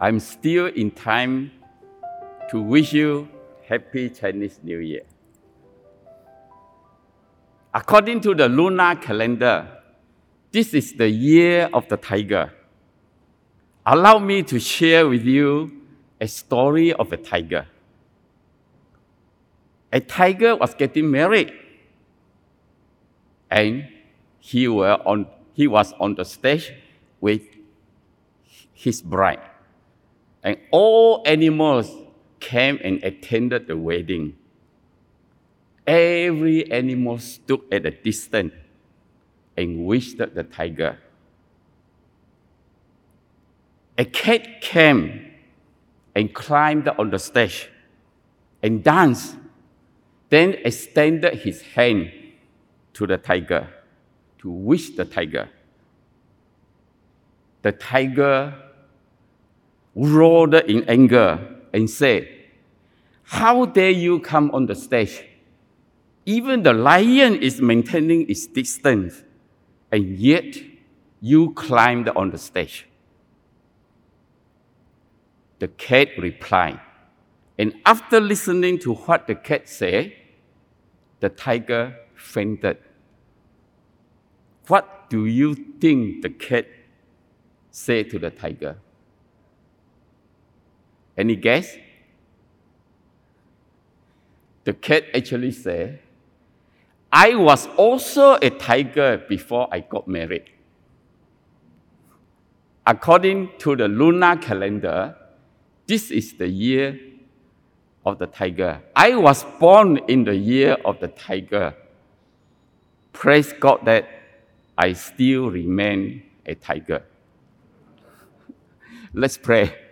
I'm still in time to wish you Happy Chinese New Year. According to the lunar calendar, this is the year of the tiger. Allow me to share with you a story of a tiger. A tiger was getting married, and he, were on, he was on the stage with his bride. And all animals came and attended the wedding. Every animal stood at a distance and wished the tiger. A cat came and climbed on the stage and danced, then extended his hand to the tiger to wish the tiger. The tiger roared in anger and said, How dare you come on the stage? Even the lion is maintaining its distance, and yet you climbed on the stage. The cat replied, and after listening to what the cat said, the tiger fainted. What do you think the cat said to the tiger? Any guess? The cat actually said, I was also a tiger before I got married. According to the lunar calendar, this is the year of the tiger. I was born in the year of the tiger. Praise God that I still remain a tiger. Let's pray.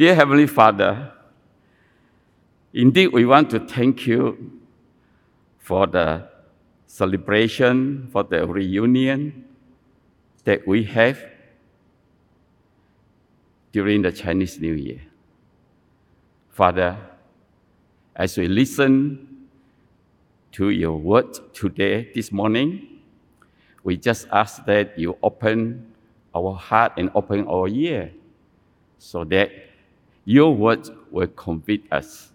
Dear Heavenly Father, indeed we want to thank you for the celebration, for the reunion that we have during the Chinese New Year. Father, as we listen to your word today, this morning, we just ask that you open our heart and open our ear so that your word will convict us.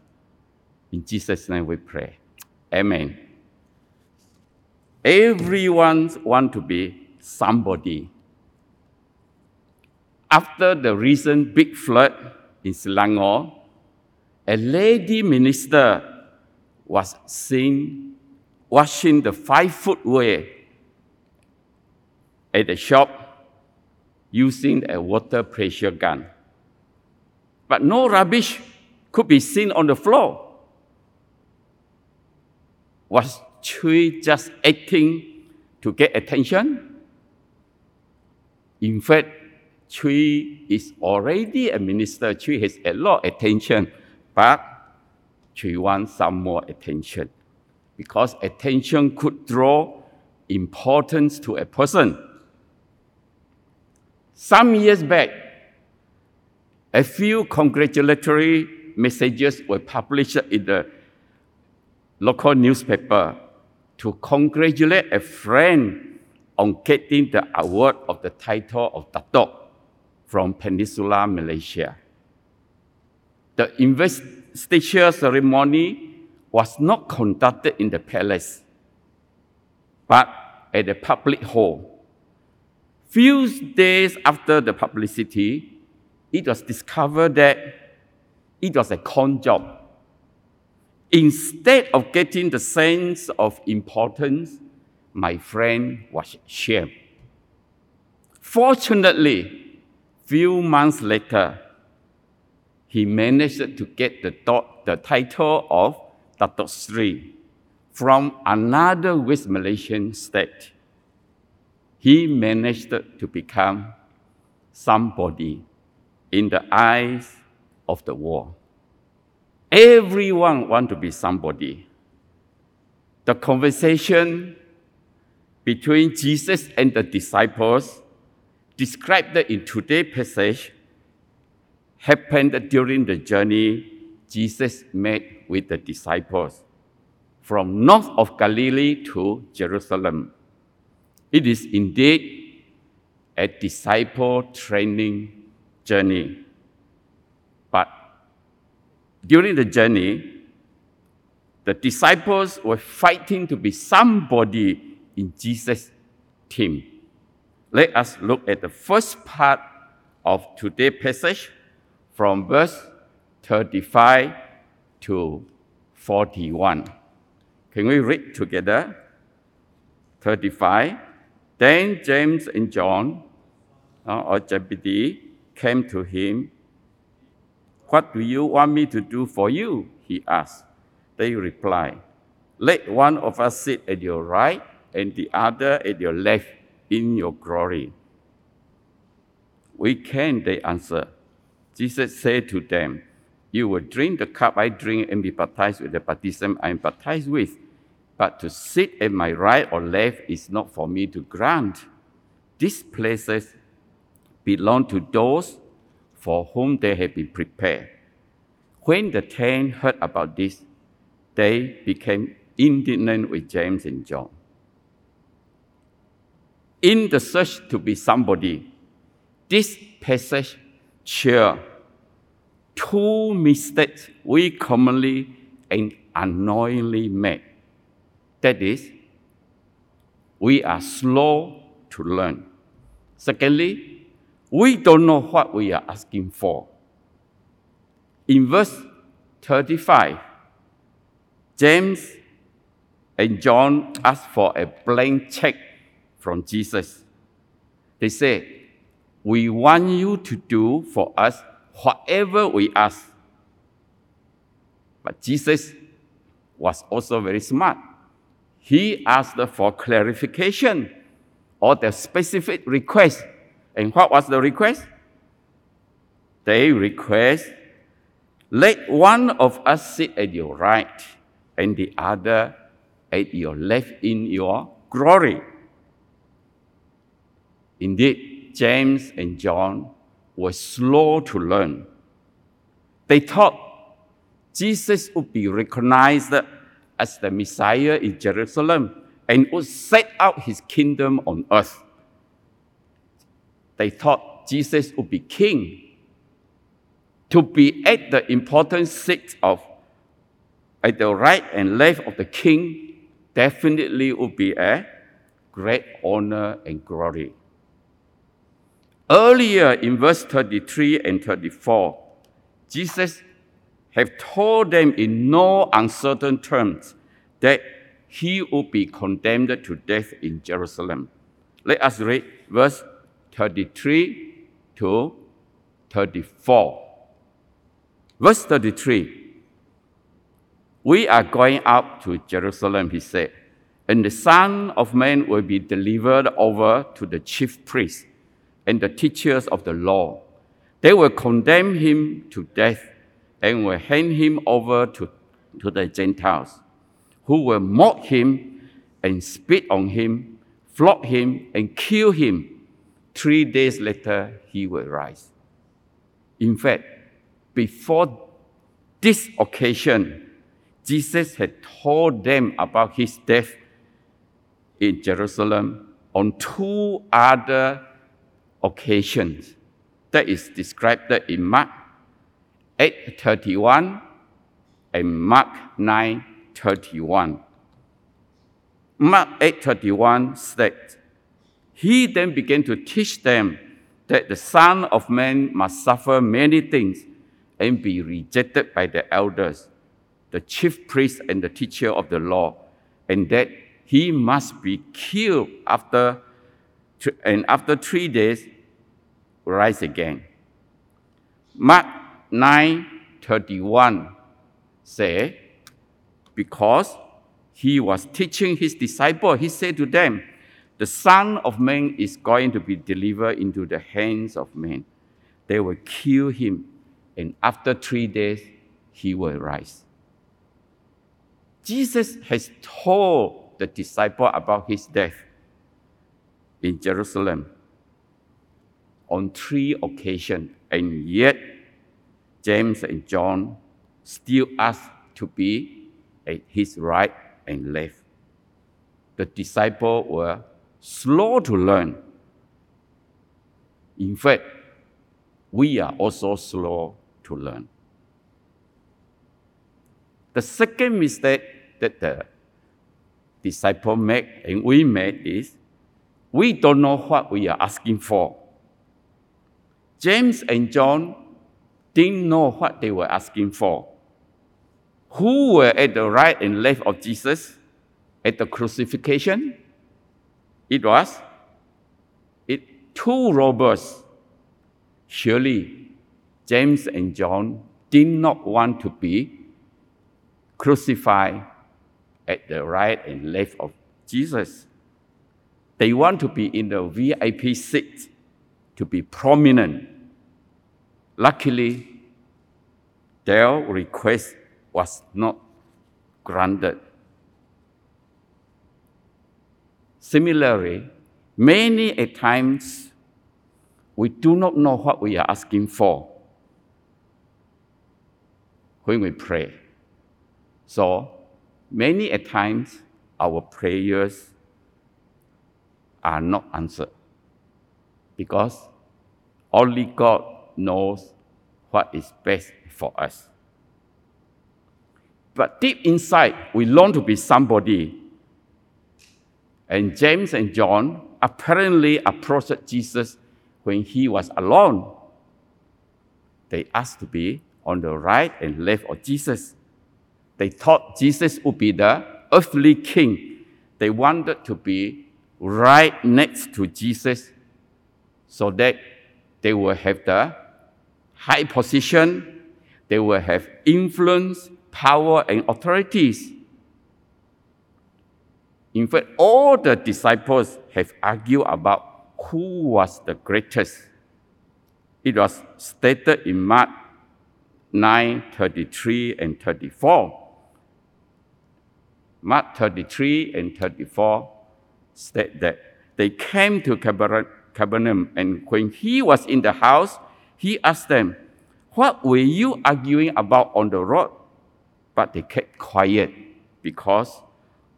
In Jesus' name we pray. Amen. Everyone wants to be somebody. After the recent big flood in Selangor, a lady minister was seen washing the five foot way at the shop using a water pressure gun but no rubbish could be seen on the floor. Was Chui just acting to get attention? In fact, Chui is already a minister. Chui has a lot of attention, but Chui wants some more attention because attention could draw importance to a person. Some years back, a few congratulatory messages were published in the local newspaper to congratulate a friend on getting the award of the title of Datuk from Peninsula Malaysia. The investiture ceremony was not conducted in the palace, but at a public hall. Few days after the publicity, it was discovered that it was a con job. Instead of getting the sense of importance, my friend was shamed. Fortunately, few months later, he managed to get the, the title of Datuk Sri from another West Malaysian state. He managed to become somebody in the eyes of the world. Everyone want to be somebody. The conversation between Jesus and the disciples described in today's passage happened during the journey Jesus made with the disciples from north of Galilee to Jerusalem. It is indeed a disciple training journey. But during the journey, the disciples were fighting to be somebody in Jesus' team. Let us look at the first part of today's passage from verse 35 to 41. Can we read together? 35. Then James and John, uh, or Zebedee, came to him. What do you want me to do for you? He asked. They replied, Let one of us sit at your right and the other at your left in your glory. We can, they answered. Jesus said to them, You will drink the cup I drink and be baptized with the baptism I am baptized with. But to sit at my right or left is not for me to grant. These places belong to those for whom they have been prepared. When the ten heard about this, they became indignant with James and John. In the search to be somebody, this passage share two mistakes we commonly and unknowingly make. That is, we are slow to learn. Secondly, we don't know what we are asking for. In verse 35, James and John asked for a blank check from Jesus. They say, We want you to do for us whatever we ask. But Jesus was also very smart. He asked for clarification or the specific request. And what was the request? They request, let one of us sit at your right and the other at your left in your glory. Indeed, James and John were slow to learn. They thought Jesus would be recognized as the Messiah in Jerusalem and would set out his kingdom on earth. They thought Jesus would be king. To be at the important seat of at the right and left of the king definitely would be a great honor and glory. Earlier in verse 33 and 34, Jesus have told them in no uncertain terms that he would be condemned to death in Jerusalem. Let us read verse 33 to 34. Verse 33 we are going up to Jerusalem, he said, and the Son of Man will be delivered over to the chief priests and the teachers of the law. They will condemn him to death and will hand him over to, to the Gentiles, who will mock him and spit on him, flog him, and kill him. Three days later, he will rise. In fact, before this occasion, Jesus had told them about his death in Jerusalem on two other occasions. That is described in Mark 8:31 and Mark 9:31. Mark 8:31 states, He then began to teach them that the Son of Man must suffer many things and be rejected by the elders the chief priest and the teacher of the law, and that he must be killed after and after three days rise again. Mark 9 31 say, because he was teaching his disciples, he said to them, The Son of Man is going to be delivered into the hands of men. They will kill him, and after three days, he will rise. Jesus has told the disciple about his death in Jerusalem on three occasions, and yet James and John still ask to be at his right and left. The disciples were slow to learn. In fact, we are also slow to learn. The second mistake that the disciple make and we make is we don't know what we are asking for. James and John didn't know what they were asking for. Who were at the right and left of Jesus at the crucifixion? It was it two robbers. Surely James and John did not want to be crucified at the right and left of Jesus. They want to be in the VIP seat, to be prominent. Luckily, their request was not granted. Similarly, many a times we do not know what we are asking for when we pray. So many a times our prayers are not answered because only God knows what is best for us. But deep inside, we long to be somebody. And James and John apparently approached Jesus when he was alone. They asked to be on the right and left of Jesus. They thought Jesus would be the earthly king. They wanted to be right next to Jesus so that they will have the high position, they will have influence, power, and authorities. In fact, all the disciples have argued about who was the greatest. It was stated in Mark 9 33 and 34. Mark 33 and 34 state that they came to Capernaum, and when he was in the house, he asked them, What were you arguing about on the road? But they kept quiet because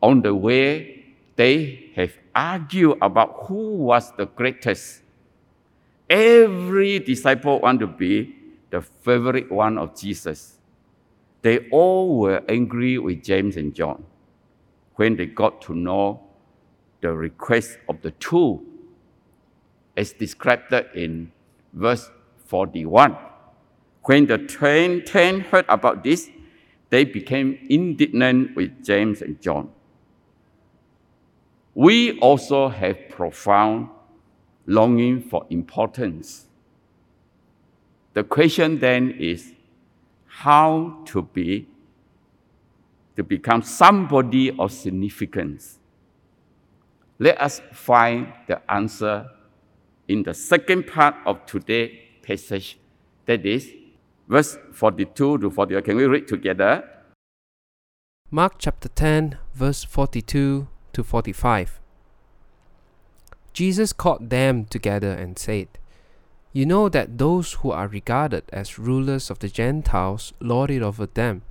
on the way they have argued about who was the greatest. Every disciple want to be the favorite one of Jesus. They all were angry with James and John when they got to know the request of the two as described in verse 41. When the ten heard about this, they became indignant with James and John. We also have profound longing for importance. The question then is how to be to become somebody of significance. Let us find the answer in the second part of today's passage. That is verse 42 to 41. Can we read together? Mark chapter 10, verse 42 to 45. Jesus called them together and said, You know that those who are regarded as rulers of the Gentiles lord it over them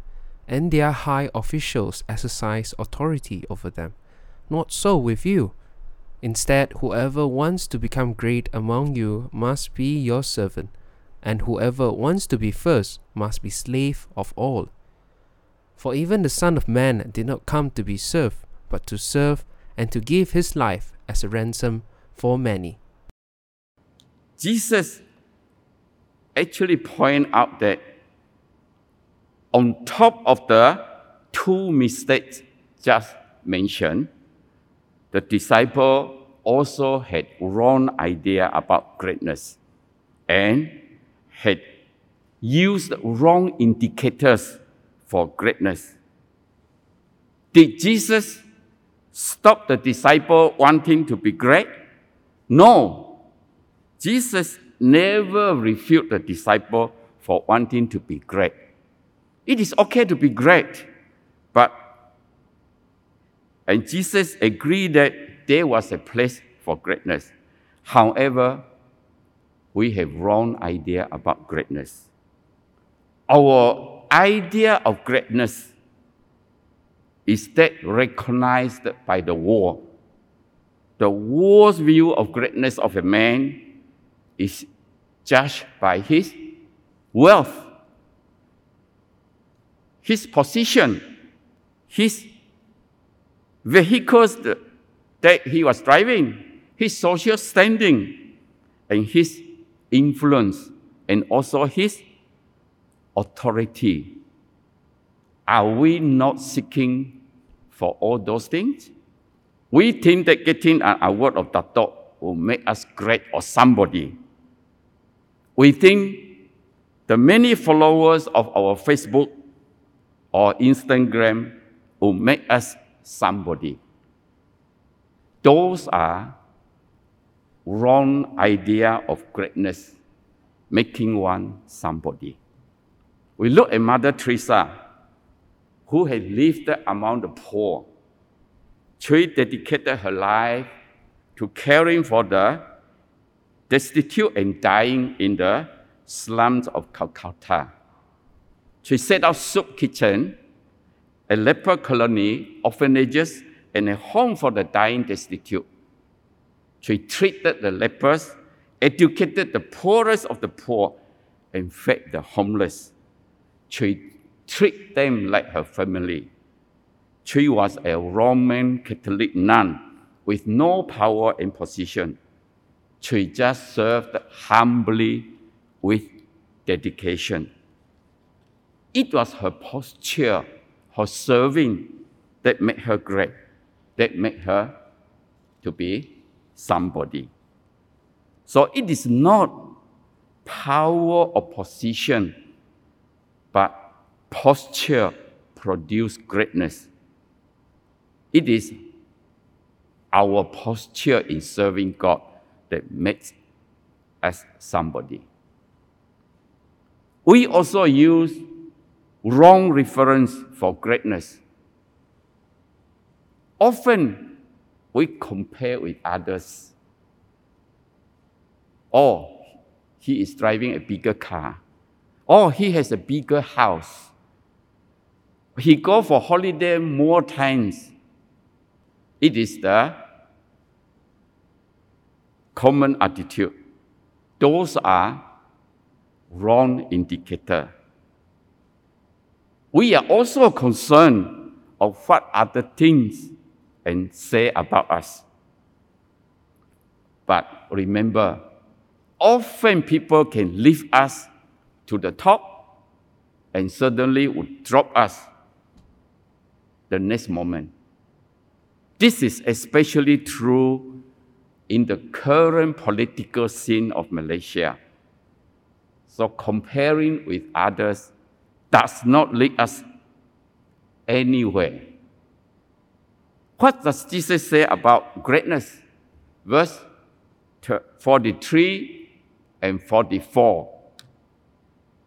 and their high officials exercise authority over them. Not so with you. Instead, whoever wants to become great among you must be your servant, and whoever wants to be first must be slave of all. For even the Son of Man did not come to be served, but to serve and to give his life as a ransom for many. Jesus actually point out that on top of the two mistakes just mentioned, the disciple also had wrong idea about greatness and had used wrong indicators for greatness. Did Jesus stop the disciple wanting to be great? No. Jesus never refuted the disciple for wanting to be great. It is okay to be great, but and Jesus agreed that there was a place for greatness. However, we have wrong idea about greatness. Our idea of greatness is that recognized by the world. The world's view of greatness of a man is judged by his wealth, his position, his vehicles that he was driving, his social standing, and his influence, and also his authority. Are we not seeking for all those things? We think that getting an award of Dato will make us great or somebody. We think the many followers of our Facebook or Instagram will make us somebody. Those are wrong idea of greatness, making one somebody. We look at Mother Teresa, who had lived among the poor. She dedicated her life to caring for the destitute and dying in the slums of Calcutta. She set up soup kitchen, a leper colony, orphanages, and a home for the dying destitute. She treated the lepers, educated the poorest of the poor, and fed the homeless. She treated them like her family. She was a Roman Catholic nun with no power and position. She just served humbly with dedication. It was her posture, her serving, that made her great, that made her to be somebody. So it is not power or position, but posture produce greatness. It is our posture in serving God that makes us somebody. We also use wrong reference for greatness. Often we compare with others. Oh, he is driving a bigger car. Oh, he has a bigger house. He go for holiday more times. It is the common attitude. Those are wrong indicator. We are also concerned of what other things and say about us. But remember, often people can lift us to the top and suddenly would drop us the next moment. This is especially true in the current political scene of Malaysia. So comparing with others does not lead us anywhere. What does Jesus say about greatness? Verse 43 and 44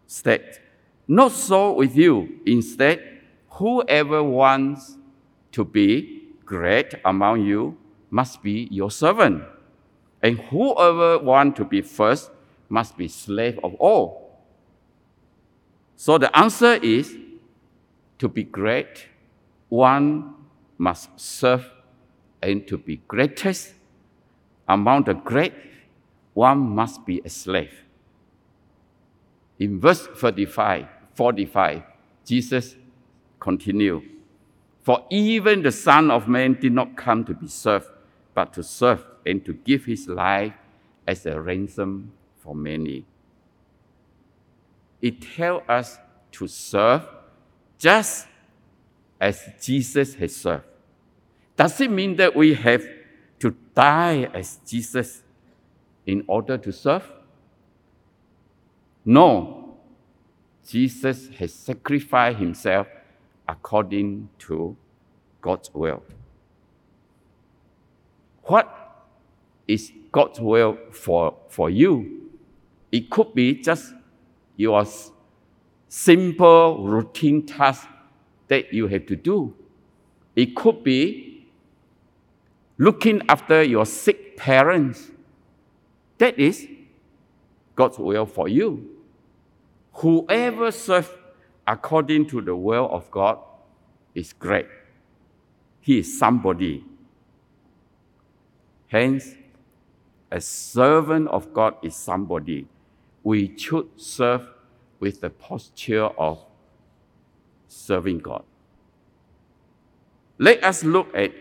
state, Not so with you. Instead, whoever wants to be great among you must be your servant. And whoever wants to be first must be slave of all. So the answer is to be great, one must serve, and to be greatest among the great, one must be a slave. In verse 35, 45, Jesus continued, For even the Son of Man did not come to be served, but to serve and to give his life as a ransom for many. It tells us to serve just as Jesus has served. Does it mean that we have to die as Jesus in order to serve? No. Jesus has sacrificed himself according to God's will. What is God's will for, for you? It could be just your simple routine task that you have to do. It could be looking after your sick parents. That is God's will for you. Whoever serves according to the will of God is great. He is somebody. Hence, a servant of God is somebody. we should serve with the posture of serving God. Let us look at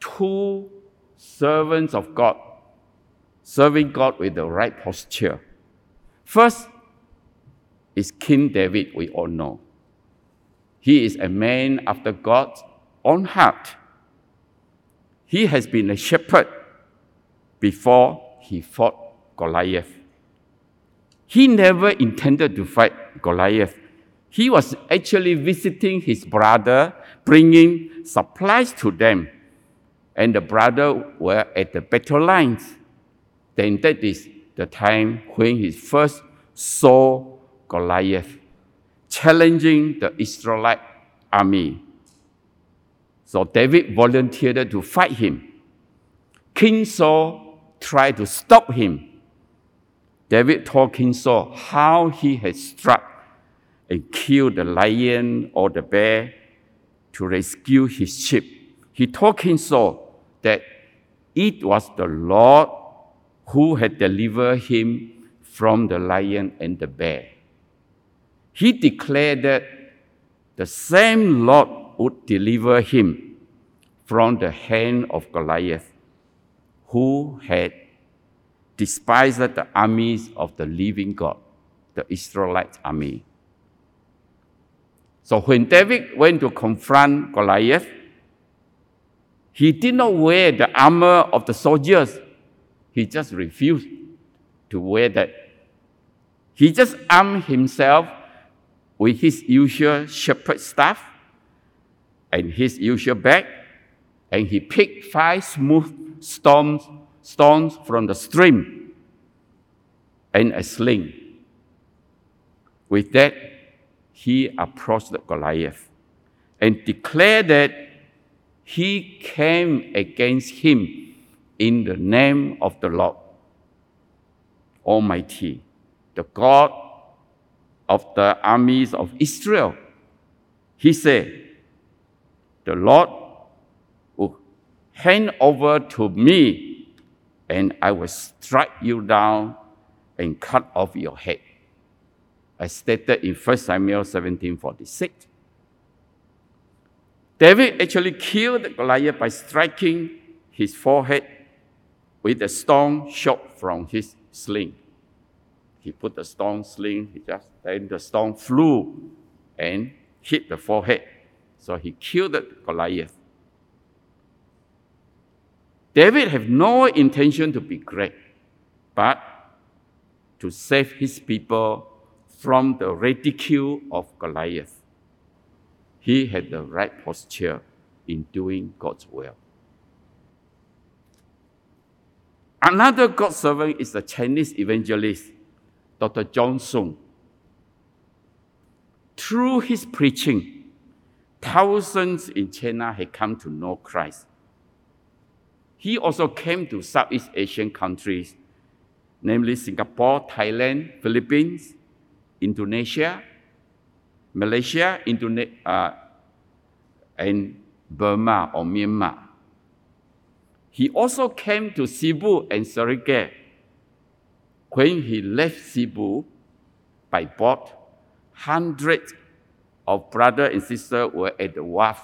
two servants of God serving God with the right posture. First is King David, we all know. He is a man after God's own heart. He has been a shepherd before he fought Goliath. He never intended to fight Goliath. He was actually visiting his brother, bringing supplies to them. And the brother were at the battle lines. Then that is the time when he first saw Goliath challenging the Israelite army. So David volunteered to fight him. King Saul tried to stop him. David told King Saul how he had struck and killed the lion or the bear to rescue his sheep. He told King Saul that it was the Lord who had delivered him from the lion and the bear. He declared that the same Lord would deliver him from the hand of Goliath, who had despised the armies of the living God, the Israelite army. So when David went to confront Goliath, he did not wear the armor of the soldiers. He just refused to wear that. He just armed himself with his usual shepherd staff and his usual bag, and he picked five smooth stones, stones from the stream and a sling. With that, he approached Goliath and declared that he came against him in the name of the Lord Almighty, the God of the armies of Israel. He said, The Lord will hand over to me, and I will strike you down and cut off your head. As stated in 1 Samuel 17:46. David actually killed Goliath by striking his forehead with a stone shot from his sling. He put the stone sling, he just then the stone flew and hit the forehead. So he killed Goliath. David had no intention to be great, but to save his people from the ridicule of Goliath. He had the right posture in doing God's will. Another God servant is the Chinese evangelist, Dr. John Sung. Through his preaching, thousands in China had come to know Christ. He also came to Southeast Asian countries, namely Singapore, Thailand, Philippines, Indonesia, Malaysia, Indone- uh, and Burma or Myanmar. He also came to Sibu and Sarikei. When he left Sibu by boat, hundreds of brothers and sisters were at the wharf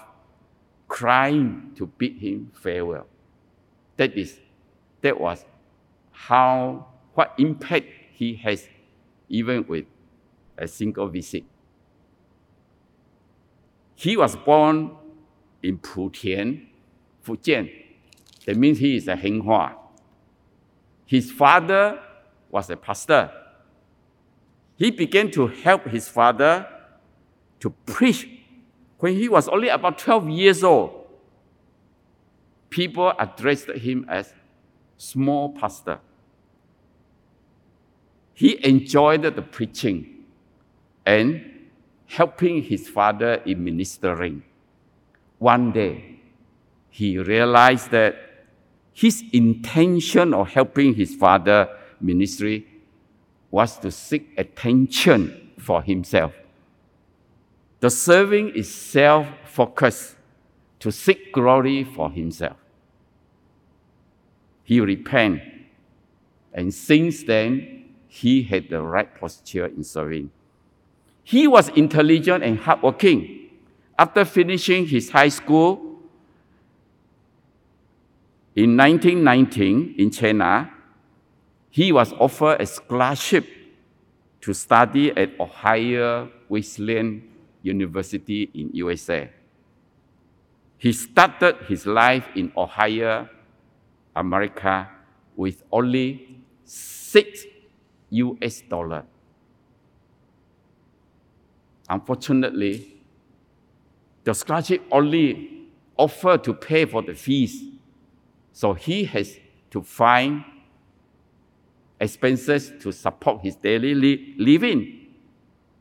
crying to bid him farewell. That is, that was how, what impact he has even with a single visit. He was born in Putian, Fujian. That means he is a Henghua. His father was a pastor. He began to help his father to preach when he was only about 12 years old. People addressed him as small pastor. He enjoyed the preaching and helping his father in ministering. One day, he realized that his intention of helping his father ministry was to seek attention for himself. The serving is self focused, to seek glory for himself. He repented, and since then, he had the right posture in serving. He was intelligent and hardworking. After finishing his high school in 1919 in China, he was offered a scholarship to study at Ohio Wesleyan University in USA. He started his life in Ohio, America, with only six US dollar. Unfortunately, the scholarship only offered to pay for the fees. So he has to find expenses to support his daily li- living.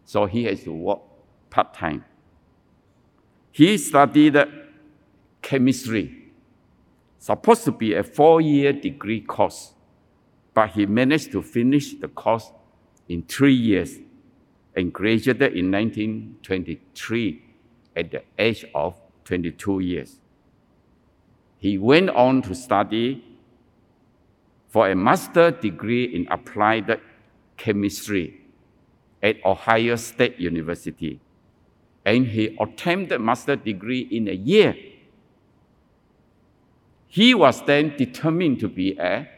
So he has to work part time. He studied chemistry, supposed to be a four year degree course, but he managed to finish the course in three years and graduated in 1923 at the age of 22 years. He went on to study for a master's degree in applied chemistry at Ohio State University. And he obtained the master's degree in a year. He was then determined to be a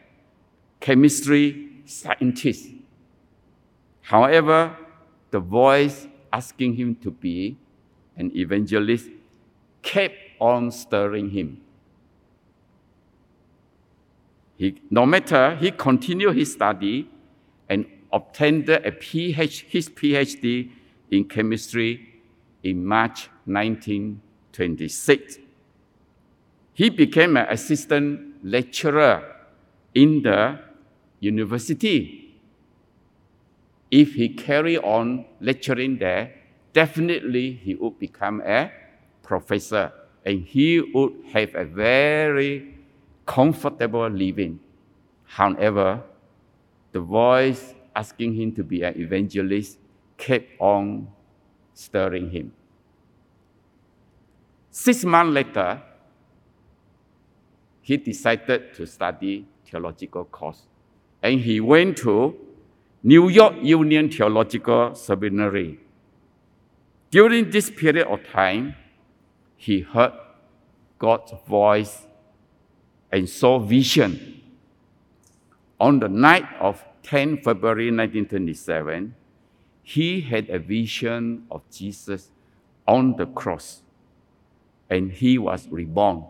chemistry scientist. However, the voice asking him to be an evangelist kept on stirring him. He, no matter, he continued his study and obtained a PhD, his PhD in chemistry in March 1926. He became an assistant lecturer in the university. If he carry on lecturing there, definitely he would become a professor and he would have a very comfortable living. However, the voice asking him to be an evangelist kept on stirring him. Six months later, he decided to study theological course. And he went to New York Union Theological Seminary. During this period of time, he heard God's voice and saw vision. On the night of 10 February 1927, he had a vision of Jesus on the cross and he was reborn.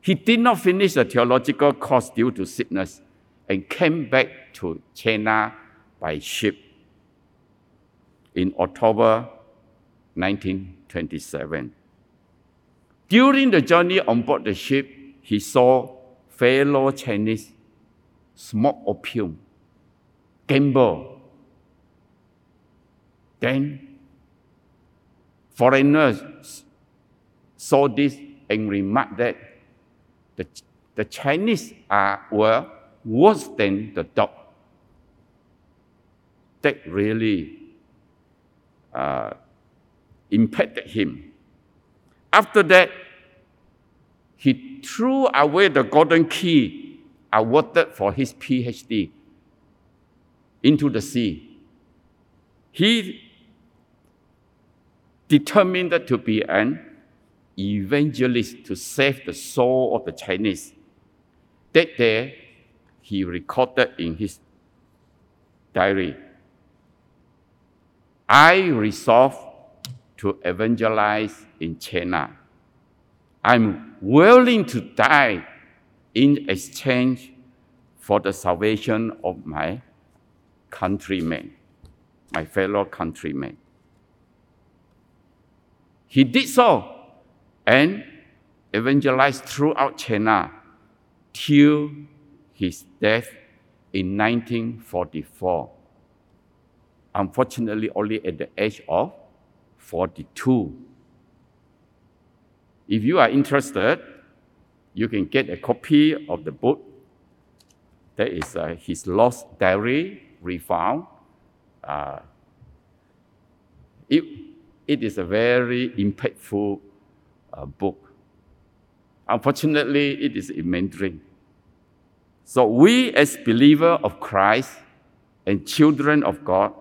He did not finish the theological course due to sickness and came back to China by ship in October 1927. During the journey on board the ship, he saw fellow Chinese smoke opium, gamble. Then foreigners saw this and remarked that the, the Chinese are, were worse than the dog. That really uh, impacted him. After that, he threw away the golden key awarded for his PhD into the sea. He determined to be an evangelist to save the soul of the Chinese. That day, he recorded in his diary I resolved to evangelize in China. I'm willing to die in exchange for the salvation of my countrymen, my fellow countrymen. He did so and evangelized throughout China till his death in 1944. Unfortunately, only at the age of 42. If you are interested, you can get a copy of the book. That is uh, his lost diary refound. Uh, it, it is a very impactful uh, book. Unfortunately, it is in Mandarin. So we as believer of Christ and children of God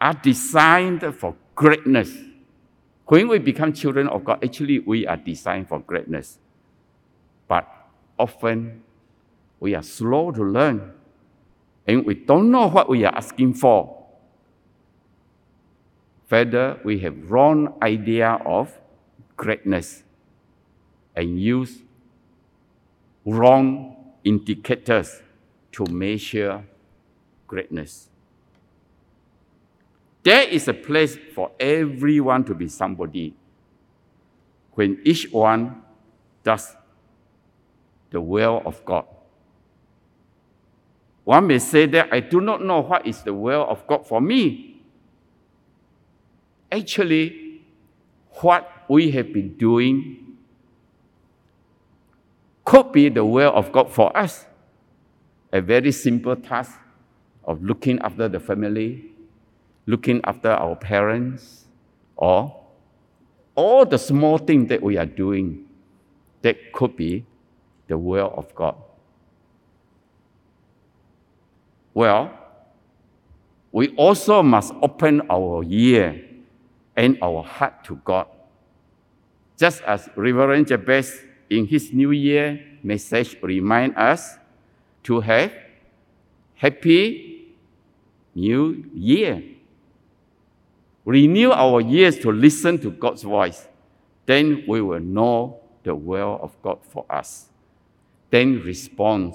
are designed for greatness. When we become children of God, actually we are designed for greatness. But often we are slow to learn and we don't know what we are asking for. Further, we have wrong idea of greatness and use wrong indicators to measure greatness. There is a place for everyone to be somebody when each one does the will of God. One may say that I do not know what is the will of God for me. Actually, what we have been doing could be the will of God for us. A very simple task of looking after the family, looking after our parents, or all the small things that we are doing that could be the will of God. Well, we also must open our ear and our heart to God. Just as Reverend Jabez in his New Year message remind us to have happy new year. Renew our ears to listen to God's voice. Then we will know the will of God for us. Then respond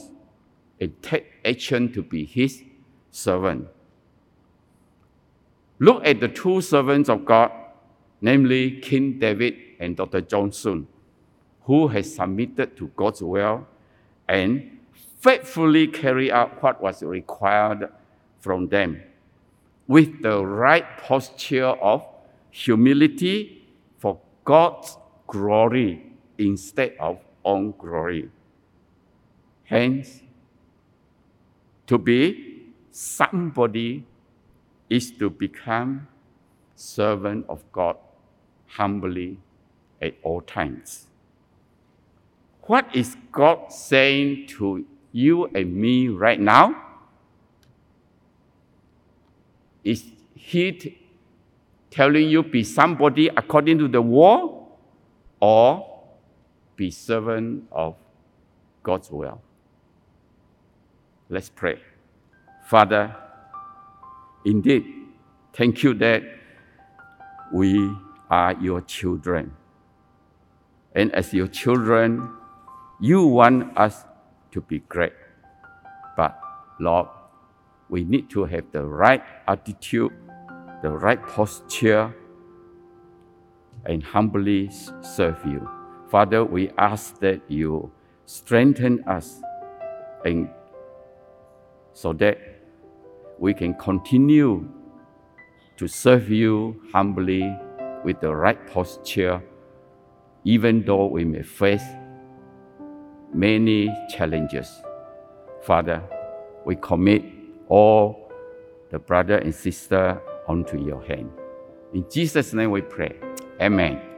and take action to be His servant. Look at the two servants of God, namely King David and Dr. John Sung, who has submitted to God's will and faithfully carry out what was required from them with the right posture of humility for God's glory instead of own glory. Hence, to be somebody is to become servant of God humbly at all times. What is God saying to you and me right now? Is He telling you be somebody according to the law or be servant of God's will? Let's pray. Father, indeed, thank you that we are your children. And as your children, you want us to be great. But Lord, we need to have the right attitude, the right posture, and humbly serve you. Father, we ask that you strengthen us and so that we can continue to serve you humbly with the right posture, even though we may face many challenges. Father, we commit all the brother and sister onto your hand. In Jesus' name we pray. Amen.